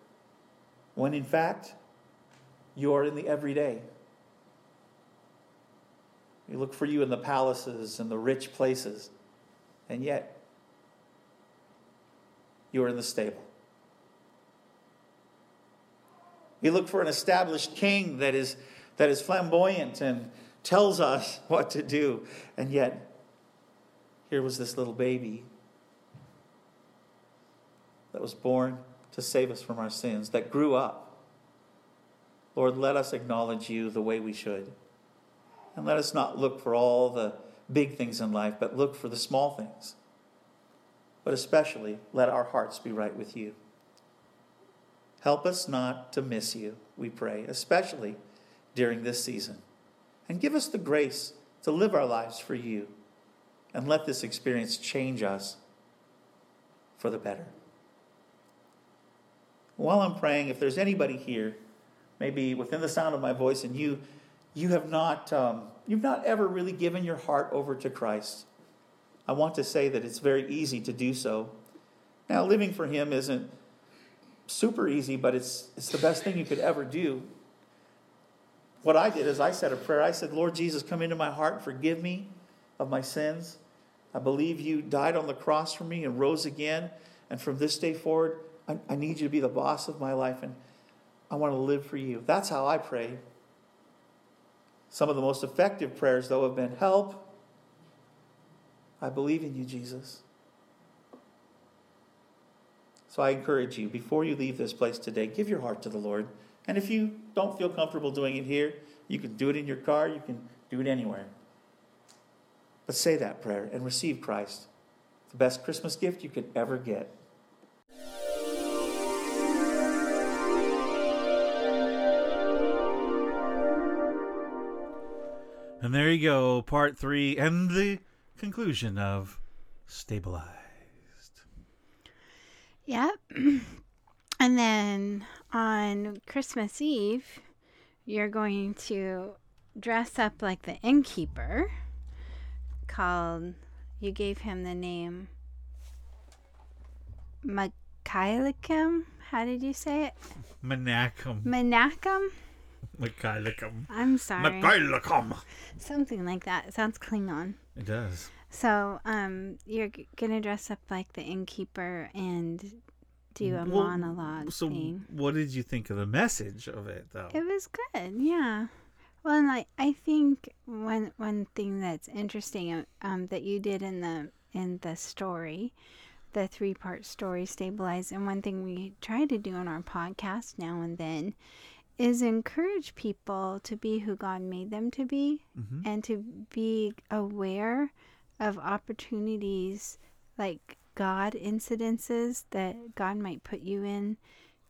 when in fact, you are in the everyday. We look for you in the palaces and the rich places, and yet, you are in the stable. We look for an established king that is, that is flamboyant and tells us what to do, and yet, here was this little baby that was born to save us from our sins, that grew up. Lord, let us acknowledge you the way we should. And let us not look for all the big things in life, but look for the small things. But especially, let our hearts be right with you. Help us not to miss you, we pray, especially during this season. And give us the grace to live our lives for you. And let this experience change us for the better while I'm praying, if there's anybody here, maybe within the sound of my voice, and you you have not um, you've not ever really given your heart over to Christ, I want to say that it's very easy to do so. Now, living for Him isn't super easy, but it's it's the best thing you could ever do. What I did is I said a prayer. I said, Lord Jesus, come into my heart forgive me of my sins. I believe you died on the cross for me and rose again. And from this day forward, I, I need you to be the boss of my life and I want to live for you. That's how I pray. Some of the most effective prayers, though, have been help. I believe in you, Jesus. So I encourage you, before you leave this place today, give your heart to the Lord. And if you don't feel comfortable doing it here, you can do it in your car, you can do it anywhere. But say that prayer and receive Christ. The best Christmas gift you could ever get. And there you go, part three and the conclusion of Stabilized. Yep. and then on Christmas Eve, you're going to dress up like the innkeeper called, you gave him the name Machilicum. How did you say it? Menachem. Menachem? Mechalicum. I'm sorry. Mechalicum. Something like that. It sounds Klingon. It does. So, um, you're g- gonna dress up like the innkeeper and do a Well, monologue So, thing. what did you think of the message of it, though? It was good, yeah. Well, and like I think one one thing that's interesting uh, um, that you did in the in the story, the three part story, stabilize, and one thing we try to do on our podcast now and then is encourage people to be who God made them to be Mhm. and to be aware of opportunities like God incidences that God might put you in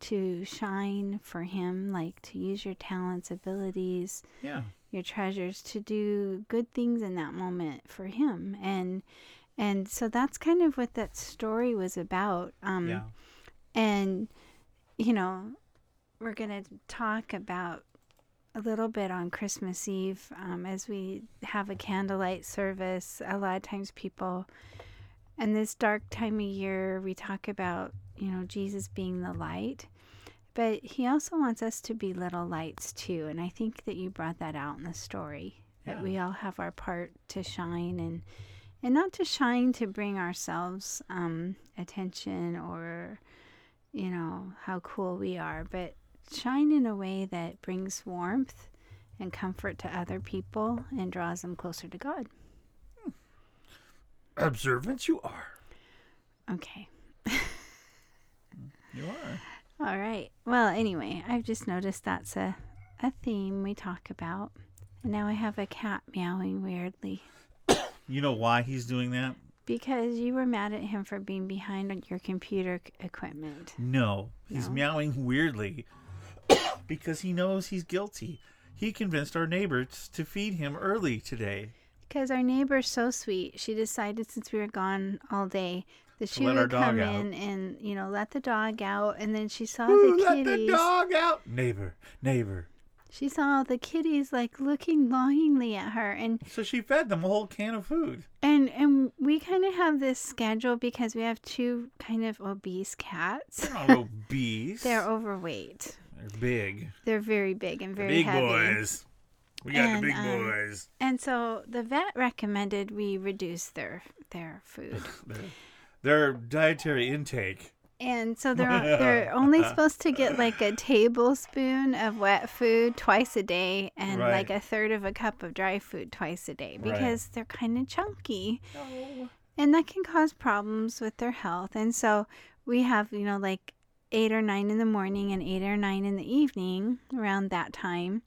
to shine for Him, like to use your talents, abilities, Yeah. your treasures to do good things in that moment for Him. And and so that's kind of what that story was about. Um, Yeah. and you know we're going to talk about a little bit on Christmas Eve um, as we have a candlelight service. A lot of times, people, in this dark time of year, we talk about, you know, Jesus being the light. But he also wants us to be little lights too. And I think that you brought that out in the story that Yeah. we all have our part to shine and and not to shine to bring ourselves um, attention or you know how cool we are, but shine in a way that brings warmth and comfort to other people and draws them closer to God. Hmm. Observant you are. Okay. Hmm, you are. All right. Well, anyway, I've just noticed that's a, a theme we talk about. And now I have a cat meowing weirdly You know why he's doing that? because you were mad at him for being behind on your computer c- equipment. No, he's No? meowing weirdly because he knows he's guilty. He convinced our neighbors to feed him early today. Because our neighbor's so sweet, she decided since we were gone all day that she would come out. in and you know let the dog out, and then she saw Ooh, the kitties. let the dog out. Neighbor, neighbor. She saw the kitties like looking longingly at her, and So she fed them a whole can of food. and and we kind of have this schedule because we have two kind of obese cats. They're not obese. They're overweight. They're big. They're very big and very big heavy. boys. We got And, the big um, boys. And so the vet recommended we reduce their their food. Their, their dietary intake. And so they're they're only supposed to get like a tablespoon of wet food twice a day and Right. like a third of a cup of dry food twice a day Right. because they're kind of chunky. And that can cause problems with their health. And so we have, you know, like 8 or 9 in the morning and 8 or 9 in the evening around that time.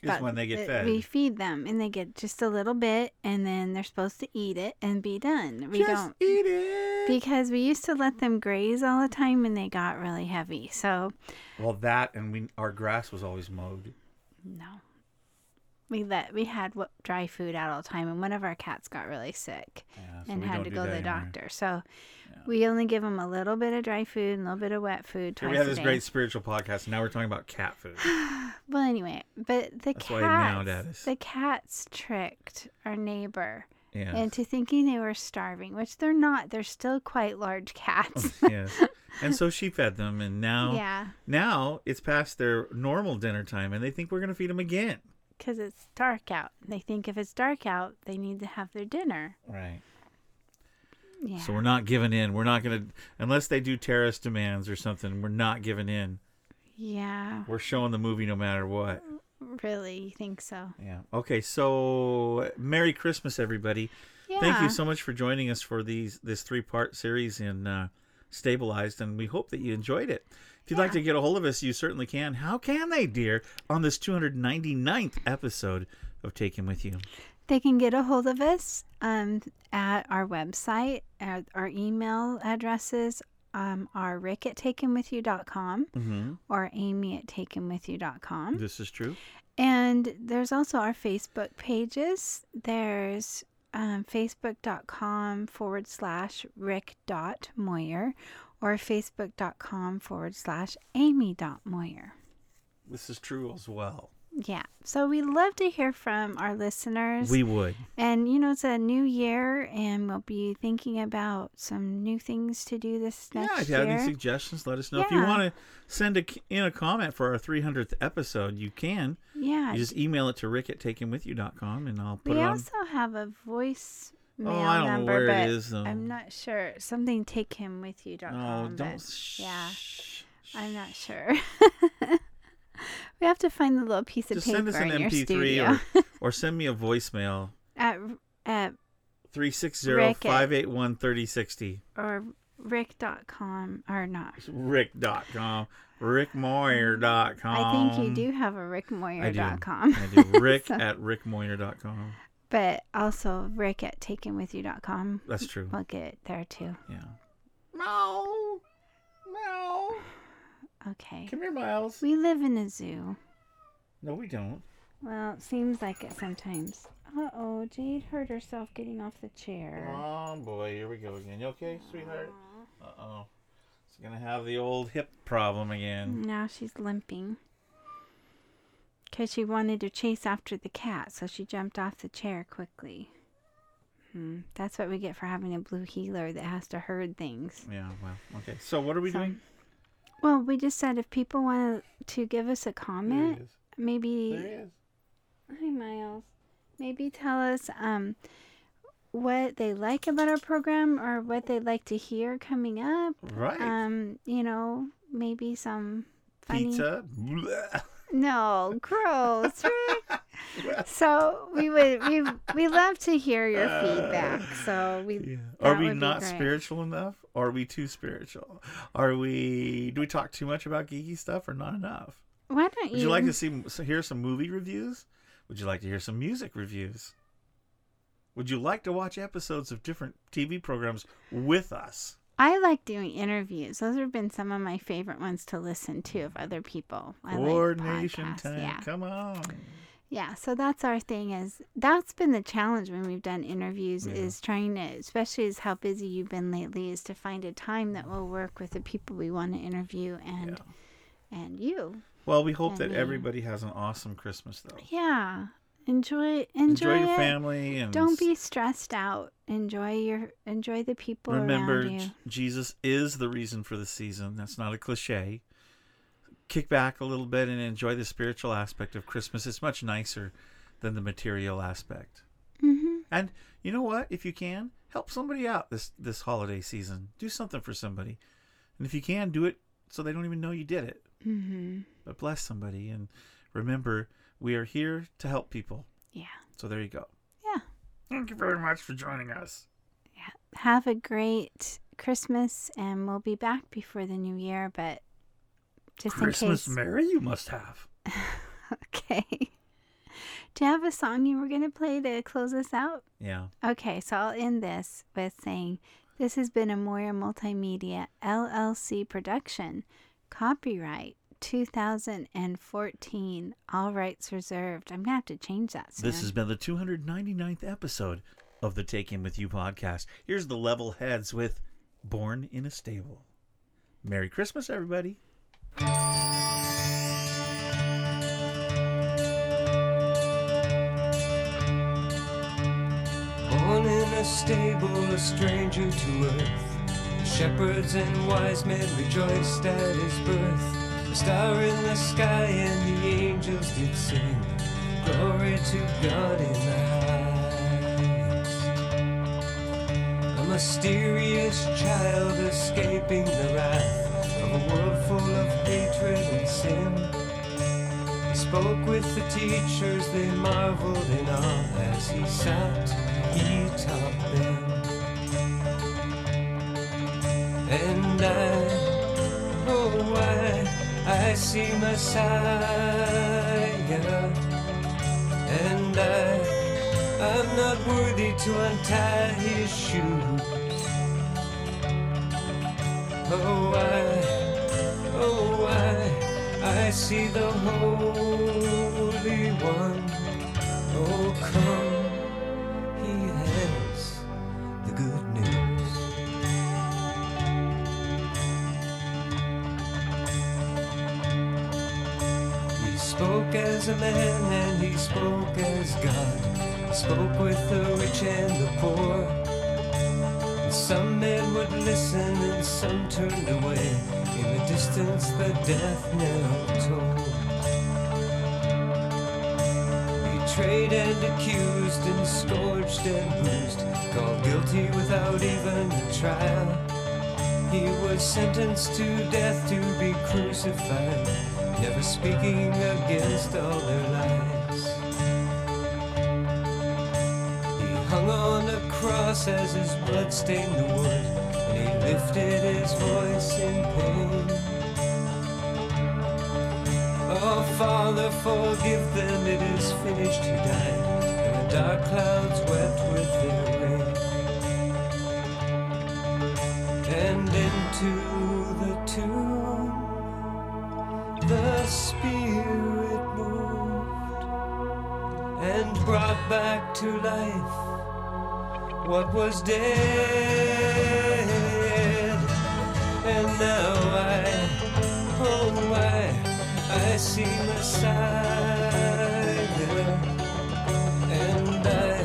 Is when they get fed. We feed them and they get just a little bit and then they're supposed to eat it and be done. We Just don't eat it. because we used to let them graze all the time and they got really heavy. So, well, that and we our grass was always mowed. no. We let we had what dry food out all the time and one of our cats got really sick Yeah, so and had to go to the anymore. doctor. So, we only give them a little bit of dry food and a little bit of wet food Twice Here we have this great spiritual podcast. And now we're talking about cat food. Well, anyway, but the That's why he meowed at cats the cats tricked our neighbor Yeah. into thinking they were starving, which they're not. They're still quite large cats. Oh, yes. And so she fed them, and now yeah, now it's past their normal dinner time, and they think we're gonna feed them again. Because it's dark out. They think if it's dark out, they need to have their dinner. Right. Yeah. So we're not giving in. We're not gonna unless they do terrorist demands or something. We're not giving in. yeah, We're showing the movie no matter what. really, you think so? Yeah. Okay. So Merry Christmas, everybody. Yeah. Thank you so much for joining us for these this three part series in uh, Stabilized, and we hope that you enjoyed it. If you'd like to get a hold of us, you certainly can. How can they, dear, on this 299th episode of Take Him With You? They can get a hold of us um, at our website. Our, our email addresses um, are rick at takehimwithyou.com Mm-hmm. or amy at takehimwithyou.com. This is true. And there's also our Facebook pages. There's um, facebook.com forward slash rick dot moyer or facebook.com forward slash amy dot moyer. This is true as well. Yeah. So we love to hear from our listeners. We would. and, you know, it's a new year and we'll be thinking about some new things to do this next year. yeah, if you year. have any suggestions, let us know. If you want to send a, in a comment for our 300th episode, you can. yeah. You just email it to rick at takehimwithyou.com and I'll put we it on. We also have a voice mail Oh, I don't know number, where but it is. though. I'm not sure. Something take him with you. Oh, don't. But yeah, shh. I'm not sure. we have to find the little piece of Just paper send us an in your MP3 studio. or, or send me a voicemail. at at 360 Rick at- 581 3060. or rick.com or not. Rick.com. RickMoyer.com. I think you do have a Um, I do. rickmoyer.com. I do. Rick So- at RickMoyer.com. but also rick at takehimwithyou.com. That's true. We'll get it there too. Yeah. Meow. Meow. Okay. Come here, Miles. We live in a zoo. No, we don't. Well, it seems like it sometimes. Uh oh, Jade hurt herself getting off the chair. Oh, boy. Here we go again. You okay, sweetheart? Uh oh. She's going to have the old hip problem again. Now she's limping. Because she wanted to chase after the cat, so she jumped off the chair quickly. Hmm. That's what we get for having a blue heeler that has to herd things. Yeah. Well. Okay. So what are we So- doing? Well, we just said if people want to give us a comment, maybe. Hi, Miles. Maybe tell us um, what they like about our program or what they'd like to hear coming up. Right. Um, you know, maybe some funny. Pizza. No, gross. So we would we we love to hear your feedback. So we Yeah. Are we not spiritual enough? Are we too spiritual? Are we? Do we talk too much about geeky stuff or not enough? Why don't you? Would you, like to see hear some movie reviews? Would you like to hear some music reviews? Would you like to watch episodes of different TV programs with us? I like doing interviews. Those have been some of my favorite ones to listen to of other people. I like Coordination podcasts, time. Yeah. Come on. Yeah, so that's our thing is that's been the challenge when we've done interviews Yeah. is trying to especially as how busy you've been lately is to find a time that will work with the people we want to interview and and you. Well, we hope And that everybody has an awesome Christmas, though. Yeah. Enjoy enjoy, Enjoy your it. family and Don't be stressed out. Enjoy your enjoy the people remember around you. Jesus is the reason for the season. That's not a cliche. Kick back a little bit and enjoy the spiritual aspect of Christmas. It's much nicer than the material aspect. Mhm. And you know what? If you can, help somebody out this this holiday season. Do something for somebody. And if you can, do it so they don't even know you did it. Mhm. But bless somebody and remember we are here to help people. Yeah. So there you go. Yeah. Thank you very much for joining us. Yeah. Have a great Christmas and we'll be back before the new year, but just Christmas in case Mary you must have. Okay. Do you have a song you were going to play to close us out? Yeah. Okay, so I'll end this with saying this has been a Moyer Multimedia LLC production. Copyright 2014. All rights reserved. I'm going to have to change that soon. This has been the 299th episode of the Take Him With You podcast. Here's the level heads with Born in a Stable. Merry Christmas, everybody. Born in a stable, a stranger to earth. Shepherds and wise men rejoiced at his birth. A star in the sky and the angels did sing. Glory to God in the highest. A mysterious child escaping the wrath of a world full of hatred and sin. He spoke with the teachers, they marveled in awe as he sat, he taught them. And I, oh, I, I see Messiah. And I, I'm not worthy to untie his shoes. Oh, I, I, see the Holy One. Oh, come, he has the good news. He spoke as a man and he spoke as God. He spoke with the rich and the poor. And some men would listen and some turned away. In the distance, the death knell tolled. Betrayed and accused and scourged and bruised. Called guilty without even a trial. He was sentenced to death to be crucified, never speaking against all their lies. He hung on a cross as his blood stained the wood, lifted his voice in pain. Oh, Father, forgive them, it is finished, he died, and the dark clouds wept with their rain. And into the tomb, the Spirit moved and brought back to life what was dead now I, oh I, I see Messiah, and I,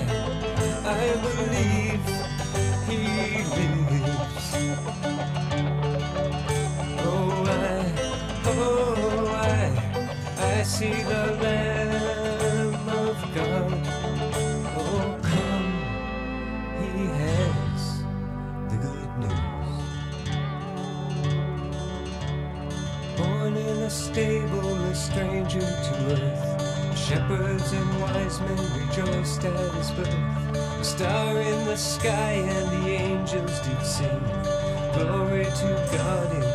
I believe He lives. Oh I, oh I, I see the Lamb. Stranger to earth. Shepherds and wise men rejoiced at his birth. A star in the sky and the angels did sing. Glory to God in